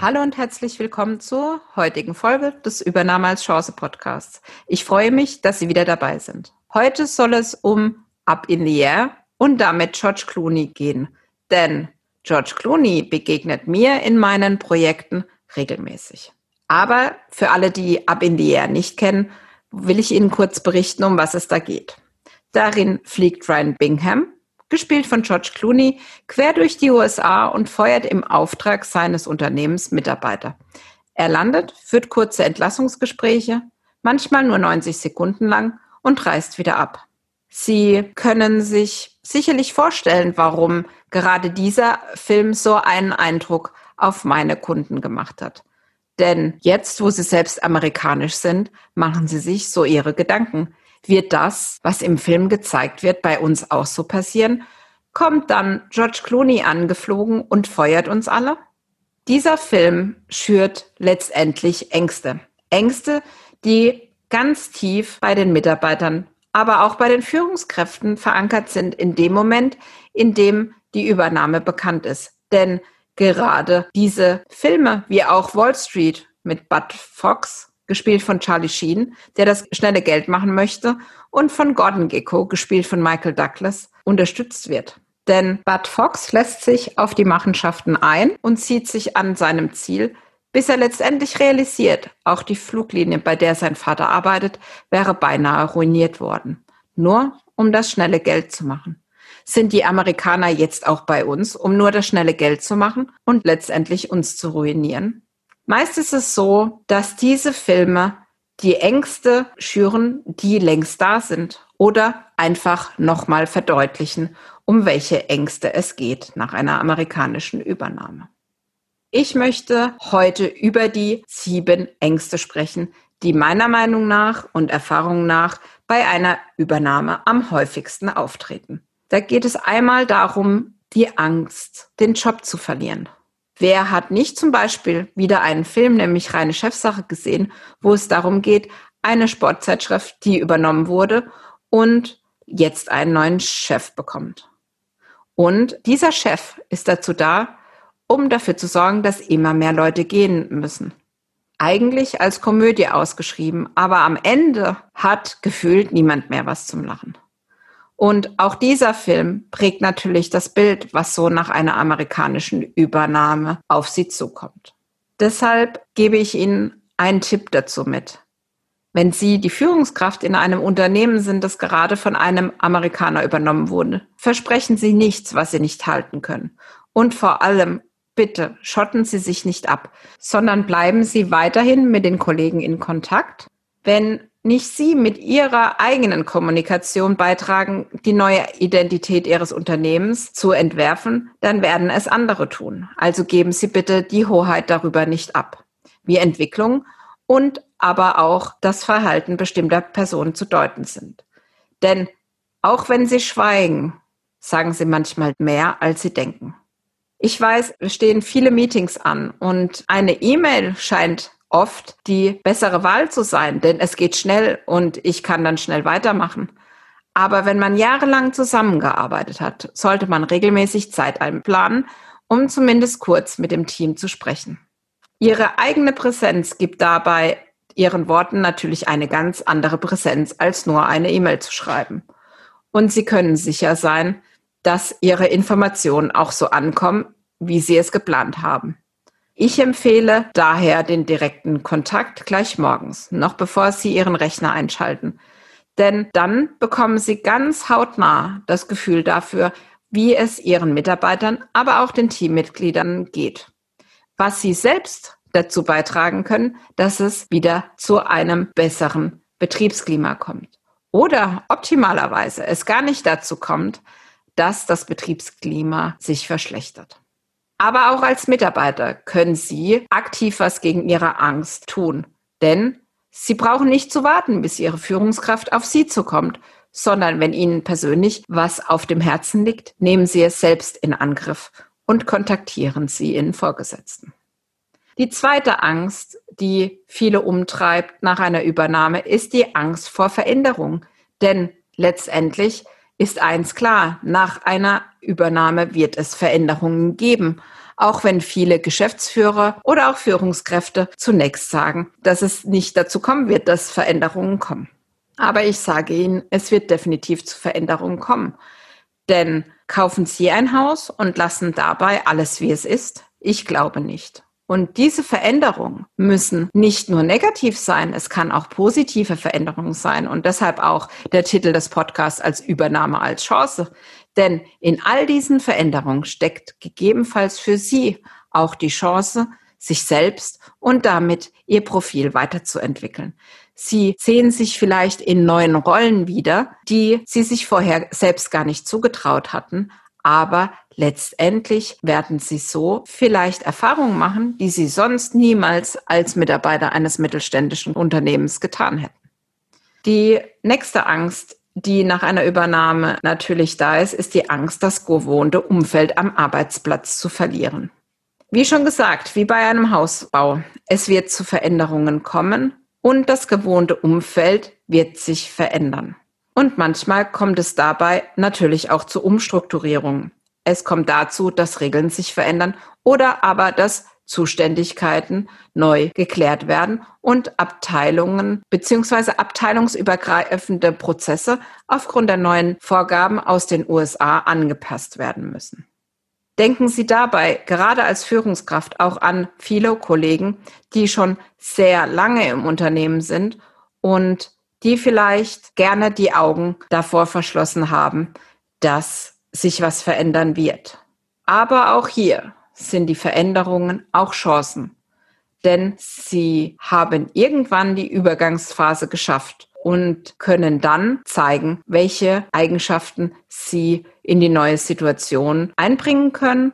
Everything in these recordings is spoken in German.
Hallo und herzlich willkommen zur heutigen Folge des Übernahme als Chance Podcasts. Ich freue mich, dass Sie wieder dabei sind. Heute soll es um Up in the Air und damit George Clooney gehen. Denn George Clooney begegnet mir in meinen Projekten regelmäßig. Aber für alle, die Up in the Air nicht kennen, will ich Ihnen kurz berichten, um was es da geht. Darin fliegt Ryan Bingham, gespielt von George Clooney, quer durch die USA und feuert im Auftrag seines Unternehmens Mitarbeiter. Er landet, führt kurze Entlassungsgespräche, manchmal nur 90 Sekunden lang und reist wieder ab. Sie können sich sicherlich vorstellen, warum gerade dieser Film so einen Eindruck auf meine Kunden gemacht hat. Denn jetzt, wo sie selbst amerikanisch sind, machen sie sich so ihre Gedanken. Wird das, was im Film gezeigt wird, bei uns auch so passieren? Kommt dann George Clooney angeflogen und feuert uns alle? Dieser Film schürt letztendlich Ängste. Ängste, die ganz tief bei den Mitarbeitern, aber auch bei den Führungskräften verankert sind in dem Moment, in dem die Übernahme bekannt ist. Denn gerade diese Filme, wie auch Wall Street mit Bud Fox, gespielt von Charlie Sheen, der das schnelle Geld machen möchte, und von Gordon Gecko, gespielt von Michael Douglas, unterstützt wird. Denn Bud Fox lässt sich auf die Machenschaften ein und zieht sich an seinem Ziel, bis er letztendlich realisiert, auch die Fluglinie, bei der sein Vater arbeitet, wäre beinahe ruiniert worden. Nur um das schnelle Geld zu machen. Sind die Amerikaner jetzt auch bei uns, um nur das schnelle Geld zu machen und letztendlich uns zu ruinieren? Meist ist es so, dass diese Filme die Ängste schüren, die längst da sind oder einfach nochmal verdeutlichen, um welche Ängste es geht nach einer amerikanischen Übernahme. Ich möchte heute über die sieben Ängste sprechen, die meiner Meinung nach und Erfahrung nach bei einer Übernahme am häufigsten auftreten. Da geht es einmal darum, die Angst, den Job zu verlieren. Wer hat nicht zum Beispiel wieder einen Film, nämlich reine Chefsache gesehen, wo es darum geht, eine Sportzeitschrift, die übernommen wurde und jetzt einen neuen Chef bekommt. Und dieser Chef ist dazu da, um dafür zu sorgen, dass immer mehr Leute gehen müssen. Eigentlich als Komödie ausgeschrieben, aber am Ende hat gefühlt niemand mehr was zum Lachen. Und auch dieser Film prägt natürlich das Bild, was so nach einer amerikanischen Übernahme auf sie zukommt. Deshalb gebe ich Ihnen einen Tipp dazu mit. Wenn Sie die Führungskraft in einem Unternehmen sind, das gerade von einem Amerikaner übernommen wurde, versprechen Sie nichts, was Sie nicht halten können. Und vor allem, bitte schotten Sie sich nicht ab, sondern bleiben Sie weiterhin mit den Kollegen in Kontakt. Wenn nicht Sie mit Ihrer eigenen Kommunikation beitragen, die neue Identität Ihres Unternehmens zu entwerfen, dann werden es andere tun. Also geben Sie bitte die Hoheit darüber nicht ab, wie Entwicklung und aber auch das Verhalten bestimmter Personen zu deuten sind. Denn auch wenn Sie schweigen, sagen Sie manchmal mehr, als Sie denken. Ich weiß, es stehen viele Meetings an und eine E-Mail scheint oft die bessere Wahl zu sein, denn es geht schnell und ich kann dann schnell weitermachen. Aber wenn man jahrelang zusammengearbeitet hat, sollte man regelmäßig Zeit einplanen, um zumindest kurz mit dem Team zu sprechen. Ihre eigene Präsenz gibt dabei Ihren Worten natürlich eine ganz andere Präsenz, als nur eine E-Mail zu schreiben. Und Sie können sicher sein, dass Ihre Informationen auch so ankommen, wie Sie es geplant haben. Ich empfehle daher den direkten Kontakt gleich morgens, noch bevor Sie Ihren Rechner einschalten. Denn dann bekommen Sie ganz hautnah das Gefühl dafür, wie es Ihren Mitarbeitern, aber auch den Teammitgliedern geht. Was Sie selbst dazu beitragen können, dass es wieder zu einem besseren Betriebsklima kommt. Oder optimalerweise es gar nicht dazu kommt, dass das Betriebsklima sich verschlechtert. Aber auch als Mitarbeiter können Sie aktiv was gegen Ihre Angst tun. Denn Sie brauchen nicht zu warten, bis Ihre Führungskraft auf Sie zukommt, sondern wenn Ihnen persönlich was auf dem Herzen liegt, nehmen Sie es selbst in Angriff und kontaktieren Sie Ihren Vorgesetzten. Die zweite Angst, die viele umtreibt nach einer Übernahme, ist die Angst vor Veränderung. Denn letztendlich ist eins klar, nach einer Übernahme wird es Veränderungen geben auch wenn viele Geschäftsführer oder auch Führungskräfte zunächst sagen, dass es nicht dazu kommen wird, dass Veränderungen kommen. Aber ich sage Ihnen, es wird definitiv zu Veränderungen kommen. Denn kaufen Sie ein Haus und lassen dabei alles, wie es ist? Ich glaube nicht. Und diese Veränderungen müssen nicht nur negativ sein, es kann auch positive Veränderungen sein. Und deshalb auch der Titel des Podcasts als Übernahme als Chance. Denn in all diesen Veränderungen steckt gegebenenfalls für Sie auch die Chance, sich selbst und damit Ihr Profil weiterzuentwickeln. Sie sehen sich vielleicht in neuen Rollen wieder, die Sie sich vorher selbst gar nicht zugetraut hatten, aber letztendlich werden Sie so vielleicht Erfahrungen machen, die Sie sonst niemals als Mitarbeiter eines mittelständischen Unternehmens getan hätten. Die nächste Angst die nach einer Übernahme natürlich da ist, ist die Angst, das gewohnte Umfeld am Arbeitsplatz zu verlieren. Wie schon gesagt, wie bei einem Hausbau, es wird zu Veränderungen kommen und das gewohnte Umfeld wird sich verändern. Und manchmal kommt es dabei natürlich auch zu Umstrukturierungen. Es kommt dazu, dass Regeln sich verändern oder aber dass Zuständigkeiten neu geklärt werden und Abteilungen bzw. abteilungsübergreifende Prozesse aufgrund der neuen Vorgaben aus den USA angepasst werden müssen. Denken Sie dabei gerade als Führungskraft auch an viele Kollegen, die schon sehr lange im Unternehmen sind und die vielleicht gerne die Augen davor verschlossen haben, dass sich was verändern wird. Aber auch hier sind die Veränderungen auch Chancen. Denn sie haben irgendwann die Übergangsphase geschafft und können dann zeigen, welche Eigenschaften sie in die neue Situation einbringen können.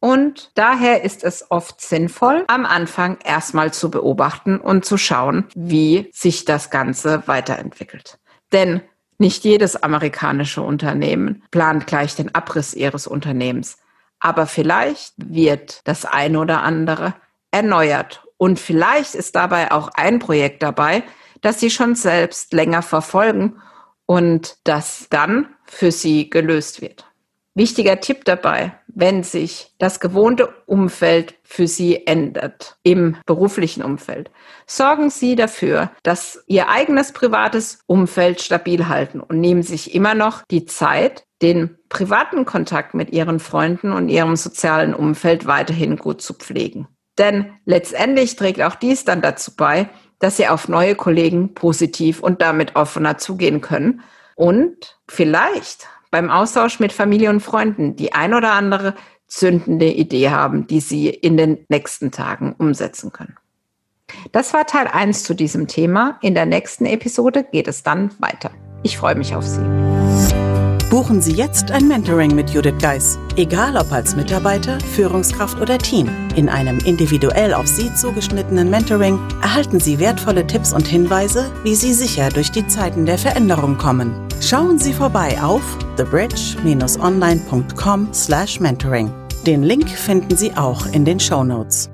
Und daher ist es oft sinnvoll, am Anfang erstmal zu beobachten und zu schauen, wie sich das Ganze weiterentwickelt. Denn nicht jedes amerikanische Unternehmen plant gleich den Abriss ihres Unternehmens. Aber vielleicht wird das eine oder andere erneuert. Und vielleicht ist dabei auch ein Projekt dabei, das Sie schon selbst länger verfolgen und das dann für Sie gelöst wird. Wichtiger Tipp dabei, wenn sich das gewohnte Umfeld für Sie ändert im beruflichen Umfeld, sorgen Sie dafür, dass Ihr eigenes privates Umfeld stabil halten und nehmen sich immer noch die Zeit, den privaten Kontakt mit Ihren Freunden und Ihrem sozialen Umfeld weiterhin gut zu pflegen. Denn letztendlich trägt auch dies dann dazu bei, dass Sie auf neue Kollegen positiv und damit offener zugehen können und vielleicht beim Austausch mit Familie und Freunden die ein oder andere zündende Idee haben, die Sie in den nächsten Tagen umsetzen können. Das war Teil 1 zu diesem Thema. In der nächsten Episode geht es dann weiter. Ich freue mich auf Sie. Buchen Sie jetzt ein Mentoring mit Judith Geis. Egal ob als Mitarbeiter, Führungskraft oder Team. In einem individuell auf Sie zugeschnittenen Mentoring erhalten Sie wertvolle Tipps und Hinweise, wie Sie sicher durch die Zeiten der Veränderung kommen. Schauen Sie vorbei auf thebridge-online.com/mentoring. Den Link finden Sie auch in den Show Notes.